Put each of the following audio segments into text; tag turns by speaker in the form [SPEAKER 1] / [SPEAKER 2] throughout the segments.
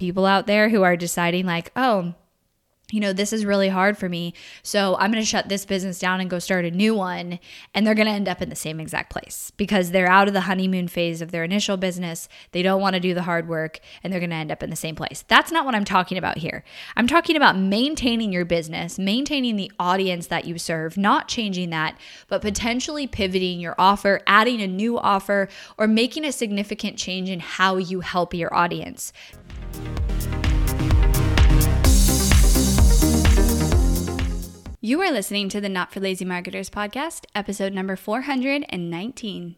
[SPEAKER 1] people out there who are deciding, like, oh, you know, this is really hard for me. So I'm going to shut this business down and go start a new one. And they're going to end up in the same exact place because they're out of the honeymoon phase of their initial business. They don't want to do the hard work and they're going to end up in the same place. That's not what I'm talking about here. I'm talking about maintaining your business, maintaining the audience that you serve, not changing that, but potentially pivoting your offer, adding a new offer, or making a significant change in how you help your audience. You are listening to the Not for Lazy Marketers podcast, episode number 419.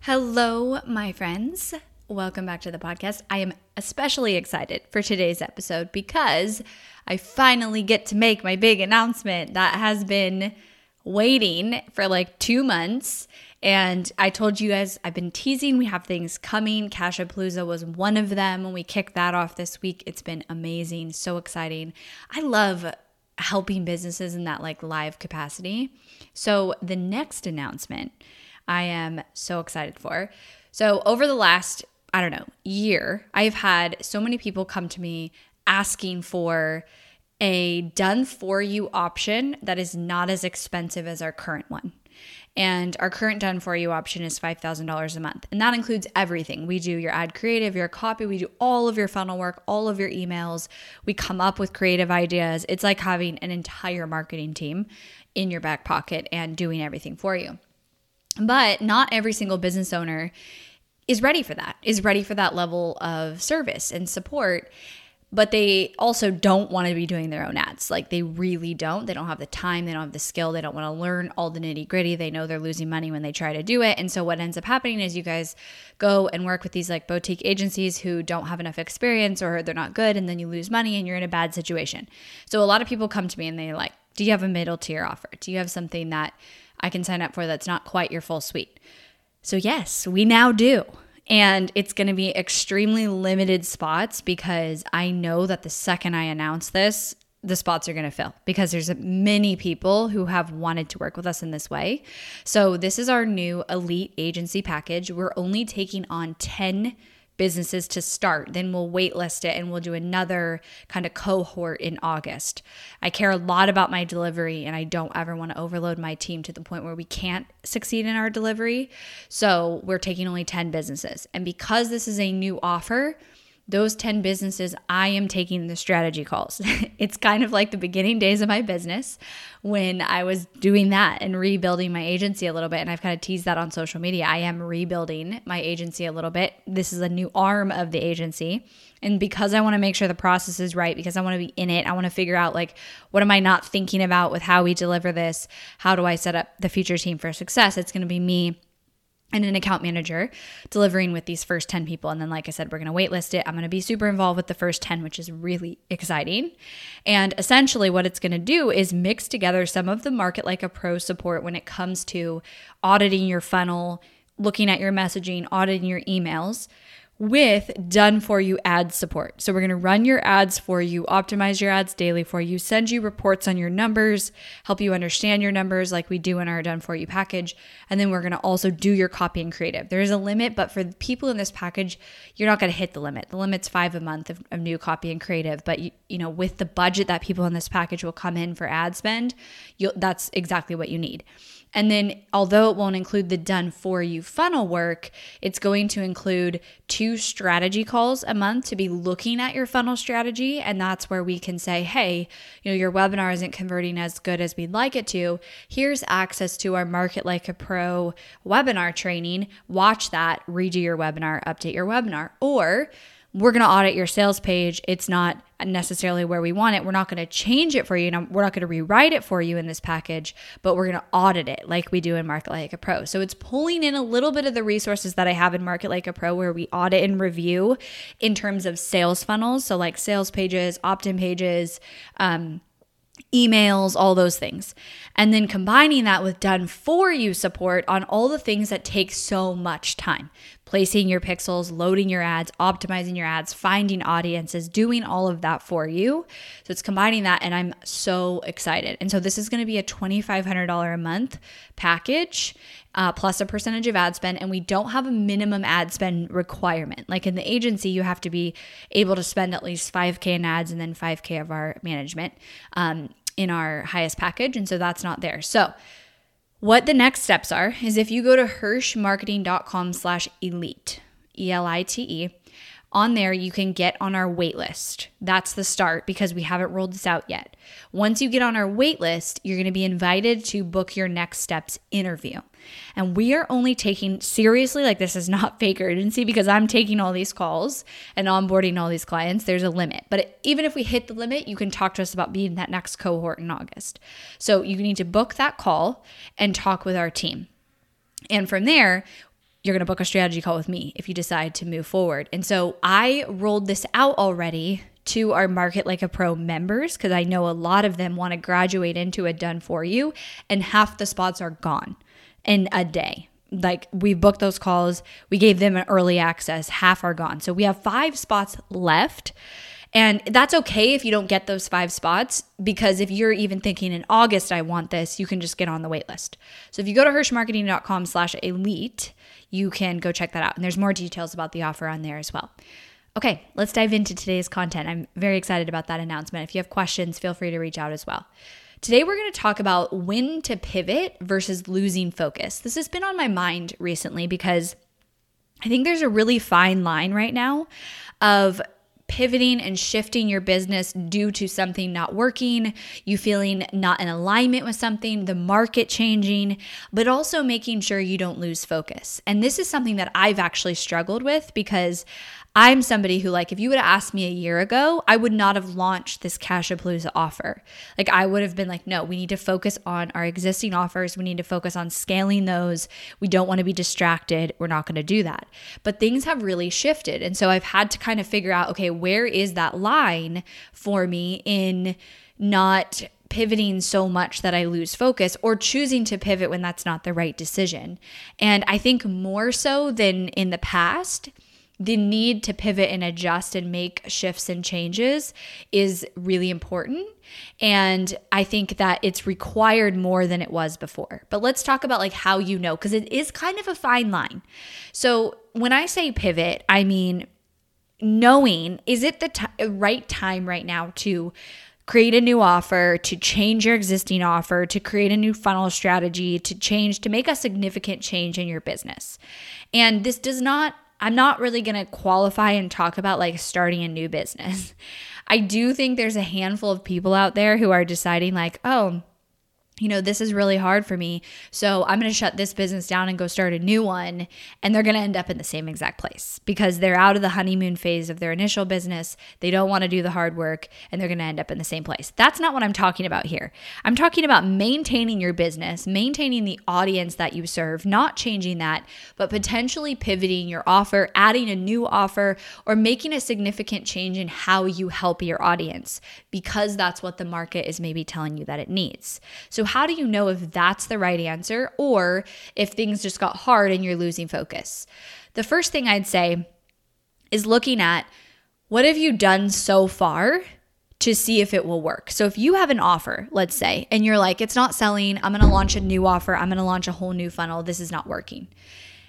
[SPEAKER 1] Hello, my friends. Welcome back to the podcast. I am especially excited for today's episode because I finally get to make my big announcement that has been waiting for like two months. And I told you guys, I've been teasing, we have things coming. Cashapalooza was one of them. When we kicked that off this week, it's been amazing, so exciting. I love helping businesses in that like live capacity. So, the next announcement I am so excited for. So, over the last, I don't know, year, I've had so many people come to me asking for a done for you option that is not as expensive as our current one. And our current done for you option is $5,000 a month. And that includes everything. We do your ad creative, your copy, we do all of your funnel work, all of your emails. We come up with creative ideas. It's like having an entire marketing team in your back pocket and doing everything for you. But not every single business owner is ready for that, is ready for that level of service and support but they also don't want to be doing their own ads. Like they really don't. They don't have the time, they don't have the skill, they don't want to learn all the nitty gritty. They know they're losing money when they try to do it. And so what ends up happening is you guys go and work with these like boutique agencies who don't have enough experience or they're not good, and then you lose money and you're in a bad situation. So a lot of people come to me and they're like, Do you have a middle tier offer? Do you have something that I can sign up for that's not quite your full suite? So, yes, we now do. And it's going to be extremely limited spots because I know that the second I announce this, the spots are going to fill because there's many people who have wanted to work with us in this way. So this is our new elite agency package. We're only taking on 10 businesses to start. Then we'll waitlist it and we'll do another kind of cohort in August. I care a lot about my delivery and I don't ever want to overload my team to the point where we can't succeed in our delivery. So we're taking only 10 businesses. And because this is a new offer, those 10 businesses, I am taking the strategy calls. it's kind of like the beginning days of my business when I was doing that and rebuilding my agency a little bit. And I've kind of teased that on social media. I am rebuilding my agency a little bit. This is a new arm of the agency. And because I want to make sure the process is right, because I want to be in it, I want to figure out like, what am I not thinking about with how we deliver this? How do I set up the future team for success? It's going to be me and an account manager delivering with these first 10 people. And then, like I said, we're going to waitlist it. I'm going to be super involved with the first 10, which is really exciting. And essentially, what it's going to do is mix together some of the market like a pro support when it comes to auditing your funnel, looking at your messaging, auditing your emails with done for you ad support. So we're going to run your ads for you, optimize your ads daily for you, send you reports on your numbers, help you understand your numbers like we do in our done for you package, and then we're going to also do your copy and creative. There is a limit, but for people in this package, you're not going to hit the limit. The limit's 5 a month of, of new copy and creative, but you, you know, with the budget that people in this package will come in for ad spend, that's exactly what you need. And then, although it won't include the done for you funnel work, it's going to include two strategy calls a month to be looking at your funnel strategy. And that's where we can say, hey, you know, your webinar isn't converting as good as we'd like it to. Here's access to our Market Like a Pro webinar training. Watch that, redo your webinar, update your webinar. Or we're going to audit your sales page. It's not necessarily where we want it. We're not going to change it for you. And we're not going to rewrite it for you in this package, but we're going to audit it like we do in Market Like a Pro. So it's pulling in a little bit of the resources that I have in Market Like a Pro where we audit and review in terms of sales funnels. So like sales pages, opt in pages, um, emails, all those things. And then combining that with done for you support on all the things that take so much time placing your pixels, loading your ads, optimizing your ads, finding audiences, doing all of that for you. So it's combining that, and I'm so excited. And so this is going to be a $2,500 a month package. Uh, plus a percentage of ad spend, and we don't have a minimum ad spend requirement. Like in the agency, you have to be able to spend at least 5K in ads and then 5K of our management um, in our highest package. And so that's not there. So what the next steps are is if you go to hirshmarketing.com slash elite, E L I T E, on there you can get on our wait list. That's the start because we haven't rolled this out yet. Once you get on our wait list, you're going to be invited to book your next steps interview. And we are only taking seriously, like this is not fake urgency because I'm taking all these calls and onboarding all these clients. There's a limit. But even if we hit the limit, you can talk to us about being that next cohort in August. So you need to book that call and talk with our team. And from there, you're going to book a strategy call with me if you decide to move forward. And so I rolled this out already to our Market Like a Pro members because I know a lot of them want to graduate into a done for you, and half the spots are gone in a day. Like we booked those calls, we gave them an early access, half are gone. So we have five spots left. And that's okay if you don't get those five spots because if you're even thinking in August, I want this, you can just get on the wait list. So if you go to hirshmarketing.com slash elite, you can go check that out. And there's more details about the offer on there as well. Okay, let's dive into today's content. I'm very excited about that announcement. If you have questions, feel free to reach out as well. Today, we're going to talk about when to pivot versus losing focus. This has been on my mind recently because I think there's a really fine line right now of pivoting and shifting your business due to something not working, you feeling not in alignment with something, the market changing, but also making sure you don't lose focus. And this is something that I've actually struggled with because I'm somebody who, like, if you would have asked me a year ago, I would not have launched this Cashapalooza offer. Like, I would have been like, no, we need to focus on our existing offers. We need to focus on scaling those. We don't want to be distracted. We're not going to do that. But things have really shifted. And so I've had to kind of figure out, okay, where is that line for me in not pivoting so much that I lose focus or choosing to pivot when that's not the right decision. And I think more so than in the past, the need to pivot and adjust and make shifts and changes is really important. And I think that it's required more than it was before. But let's talk about like how you know, because it is kind of a fine line. So when I say pivot, I mean knowing is it the t- right time right now to create a new offer, to change your existing offer, to create a new funnel strategy, to change, to make a significant change in your business. And this does not I'm not really going to qualify and talk about like starting a new business. I do think there's a handful of people out there who are deciding, like, oh, you know, this is really hard for me. So I'm going to shut this business down and go start a new one. And they're going to end up in the same exact place because they're out of the honeymoon phase of their initial business. They don't want to do the hard work and they're going to end up in the same place. That's not what I'm talking about here. I'm talking about maintaining your business, maintaining the audience that you serve, not changing that, but potentially pivoting your offer, adding a new offer, or making a significant change in how you help your audience because that's what the market is maybe telling you that it needs. So, how do you know if that's the right answer or if things just got hard and you're losing focus? The first thing I'd say is looking at what have you done so far to see if it will work. So if you have an offer, let's say, and you're like, it's not selling, I'm to launch a new offer, I'm to launch a whole new funnel, this is not working.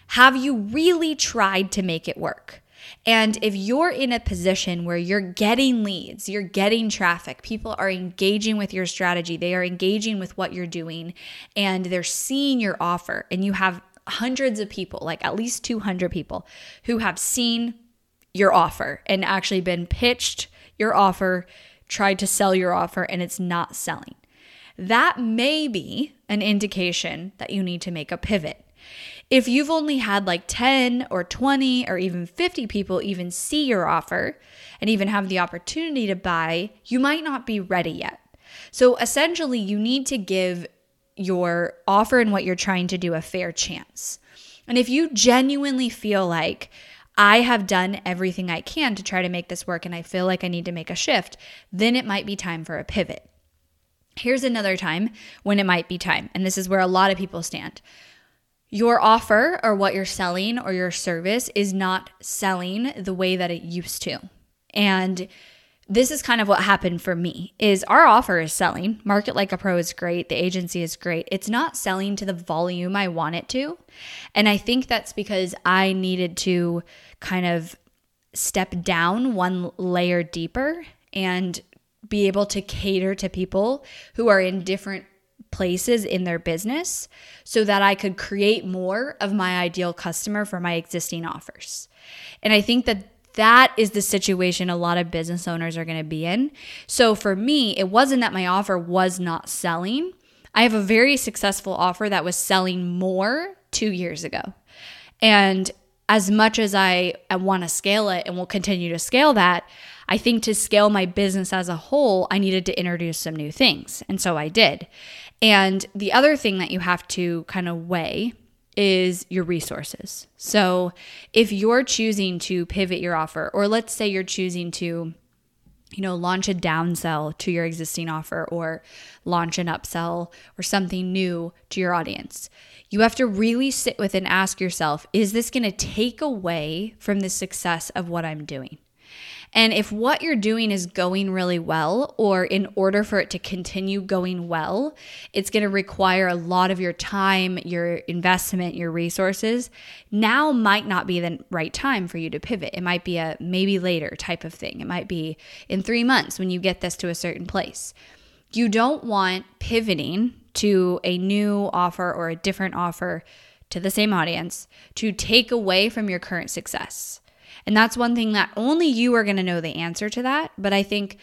[SPEAKER 1] Have you really tried to make it work? And if you're in a position where you're getting leads, you're getting traffic, people are engaging with your strategy, they are engaging with what you're doing, and they're seeing your offer, and you have hundreds of people, like at least 200 people, who have seen your offer and actually been pitched your offer, tried to sell your offer, and it's not selling. That may be an indication that you need to make a pivot. If you've only had like 10 or 20 or even 50 people even see your offer and even have the opportunity to buy, you might not be ready yet. So essentially, you need to give your offer and what you're trying to do a fair chance. And if you genuinely feel like, I have done everything I can to try to make this work and I feel like I need to make a shift, then it might be time for a pivot. Here's another time when it might be time, and this is where a lot of people stand your offer or what you're selling or your service is not selling the way that it used to. And this is kind of what happened for me is our offer is selling. Market like a pro is great. The agency is great. It's not selling to the volume i want it to. And i think that's because i needed to kind of step down one layer deeper and be able to cater to people who are in different places in their business so that I could create more of my ideal customer for my existing offers. And I think that that is the situation a lot of business owners are going to be in. So for me, it wasn't that my offer was not selling. I have a very successful offer that was selling more two years ago. And as much as I, I want to scale it and will continue to scale that, I think to scale my business as a whole, I needed to introduce some new things. And so I did. And the other thing that you have to kind of weigh is your resources. So if you're choosing to pivot your offer, or let's say you're choosing to you know, launch a downsell to your existing offer or launch an upsell or something new to your audience. You have to really sit with and ask yourself, is this going to take away from the success of what I'm doing? And if what you're doing is going really well, or in order for it to continue going well, it's going to require a lot of your time, your investment, your resources, now might not be the right time for you to pivot. It might be a maybe later type of thing. It might be in three months when you get this to a certain place. You don't want pivoting to a new offer or a different offer to the same audience to take away from your current success. And that's one thing that only you are going to know the answer to that. But I think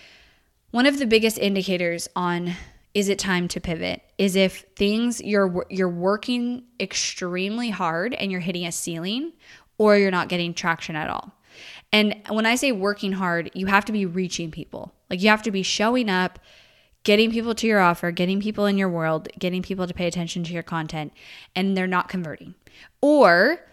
[SPEAKER 1] one of the biggest indicators on is it time to pivot is if things you're you're working extremely hard and you're hitting a ceiling or you're not getting traction at all. And when I say working hard, you have to be reaching people. Like you have to be showing up, getting people to your offer, getting people in your world, getting people to pay attention to your content, and they're not converting. Or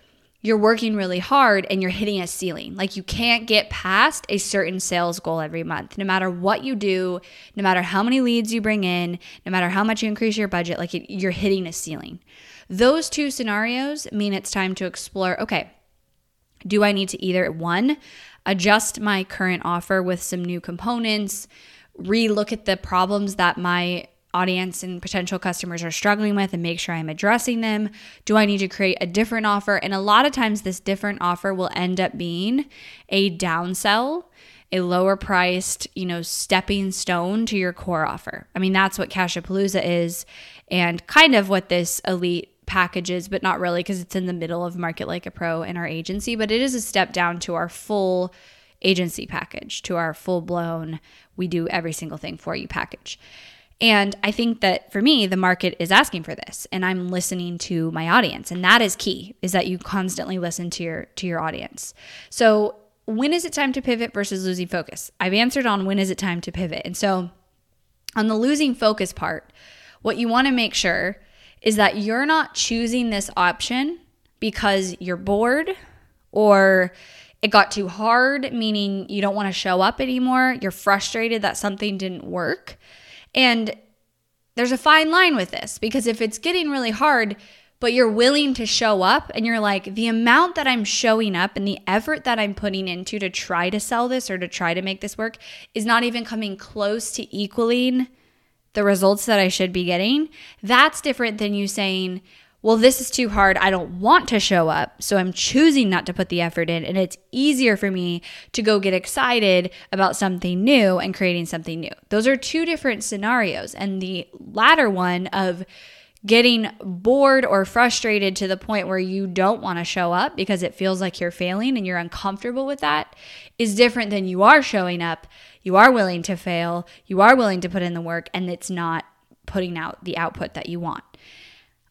[SPEAKER 1] you're working really hard and you're hitting a ceiling. Like you can't get past a certain sales goal every month. No matter what you do, no matter how many leads you bring in, no matter how much you increase your budget, like it, you're hitting a ceiling. Those two scenarios mean it's time to explore okay, do I need to either one, adjust my current offer with some new components, re-look at the problems that my audience and potential customers are struggling with and make sure I'm addressing them? Do I need to create a different offer? And a lot of times, this different offer will end up being a downsell, a lower priced, you know, stepping stone to your core offer. I mean, that's what Cashapalooza is, and kind of what this elite package is, but not really because it's in the middle of Market Like a Pro in our agency, but it is a step down to our full agency package, to our full blown, we do every single thing for you package. And I think that for me, the market is asking for this and I'm listening to my audience. And that is key, is that you constantly listen to your to your audience. So when is it time to pivot versus losing focus? I've answered on when is it time to pivot. And so on the losing focus part, what you want to make sure is that you're not choosing this option because you're bored or it got too hard, meaning you don't want to show up anymore. You're frustrated that something didn't work. And there's a fine line with this because if it's getting really hard, but you're willing to show up and you're like, the amount that I'm showing up and the effort that I'm putting into to try to sell this or to try to make this work is not even coming close to equaling the results that I should be getting. That's different than you saying, well, this is too hard. I don't want to show up. So I'm choosing not to put the effort in. And it's easier for me to go get excited about something new and creating something new. Those are two different scenarios. And the latter one of getting bored or frustrated to the point where you don't want to show up because it feels like you're failing and you're uncomfortable with that is different than you are showing up. You are willing to fail. You are willing to put in the work and it's not putting out the output that you want.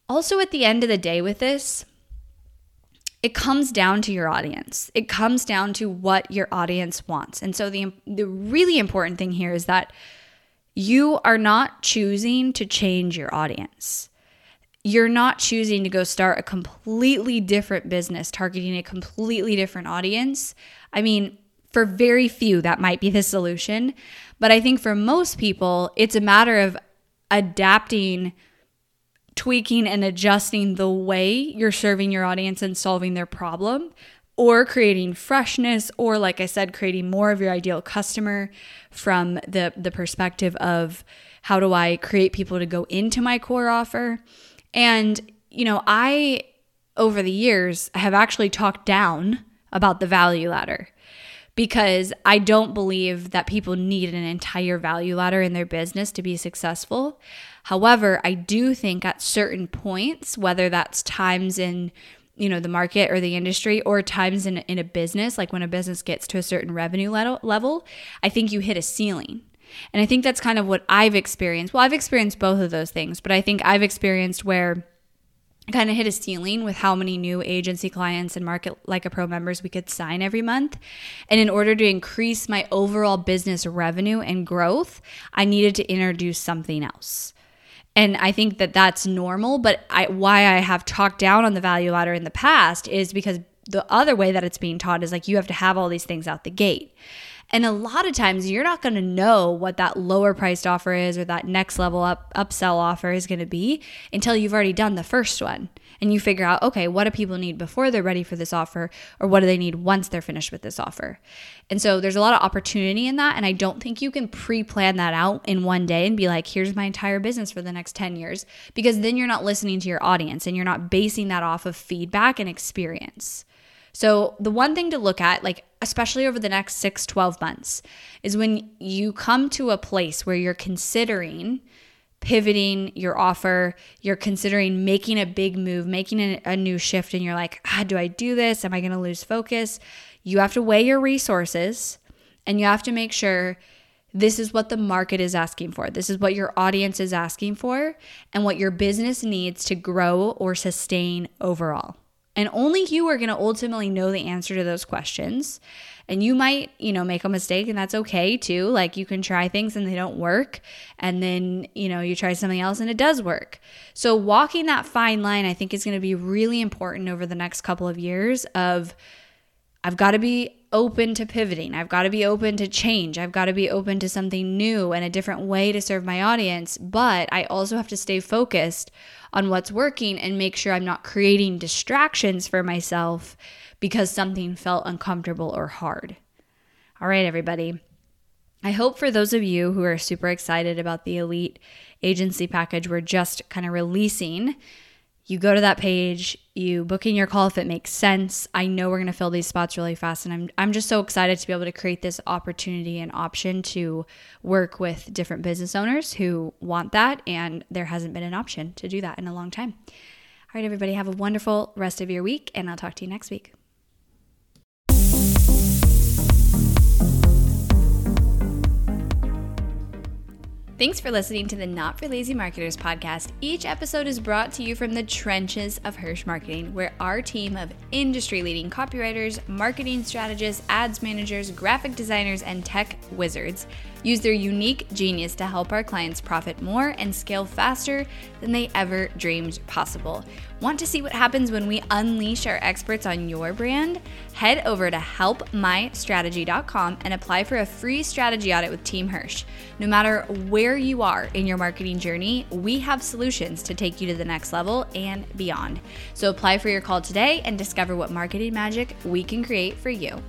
[SPEAKER 1] Also, at the end of the day, with this, it comes down to your audience. It comes down to what your audience wants. And so, the, the really important thing here is that you are not choosing to change your audience. You're not choosing to go start a completely different business targeting a completely different audience. I mean, for very few, that might be the solution. But I think for most people, it's a matter of adapting tweaking and adjusting the way you're serving your audience and solving their problem or creating freshness or like I said creating more of your ideal customer from the the perspective of how do I create people to go into my core offer and you know I over the years have actually talked down about the value ladder because I don't believe that people need an entire value ladder in their business to be successful. However, I do think at certain points, whether that's times in you know the market or the industry or times in, in a business like when a business gets to a certain revenue level, i think you hit a ceiling and i think that's kind of what i've experienced well i've experienced both of those things but i think i've experienced where I kind of hit a ceiling with how many new agency clients and market like a pro members we could sign every month. And in order to increase my overall business revenue and growth, I needed to introduce something else. And I think that that's normal, but I, why I have talked down on the value ladder in the past is because the other way that it's being taught is like you have to have all these things out the gate. And a lot of times you're not going to know what that lower priced offer is or that next level up upsell offer is going to be until you've already done the first one and you figure out, okay, what do people need before they're ready for this offer or what do they need once they're finished with this offer? And so there's a lot of opportunity in that and I don't think you can pre-plan that out in one day and be like, here's my entire business for the next 10 years because then you're not listening to your audience and you're not basing that off of feedback and experience. So, the one thing to look at, like, especially over the next six, 12 months, is when you come to a place where you're considering pivoting your offer, you're considering making a big move, making a, a new shift, and you're like, ah, do I do this? Am I going to lose focus? You have to weigh your resources and you have to make sure this is what the market is asking for. This is what your audience is asking for and what your business needs to grow or sustain overall. And only you are going to ultimately know the answer to those questions. And you might, you know, make a mistake and that's okay too. Like you can try things and they don't work. And then, you know, you try something else and it does work. So walking that fine line, I think is going to be really important over the next couple of years of I've got to be open to pivoting. I've got to be open to change. I've got to be open to something new and a different way to serve my audience. But I also have to stay focused on what's working and make sure I'm not creating distractions for myself because something felt uncomfortable or hard. All right, everybody. I hope for those of you who are super excited about the Elite agency package we're just kind of releasing, you go to that page, you book in your call if it makes sense. I know we're going to fill these spots really fast and I'm I'm just so excited to be able to create this opportunity and option to work with different business owners who want that and there hasn't been an option to do that in a long time. All right everybody, have a wonderful rest of your week and I'll talk to you next week. Thanks for listening to the Not for Lazy Marketers podcast. Each episode is brought to you from the trenches of Hirsh Marketing, where our team of industry leading copywriters, marketing strategists, ads managers, graphic designers, and tech wizards use their unique genius to help our clients profit more and scale faster than they ever dreamed possible. Want to see what happens when we unleash our experts on your brand? Head over to helpmystrategy.com and apply for a free strategy audit with Team Hirsh. No matter where you are in your marketing journey, we have solutions to take you to the next level and beyond. So apply for your call today and discover what marketing magic we can create for you.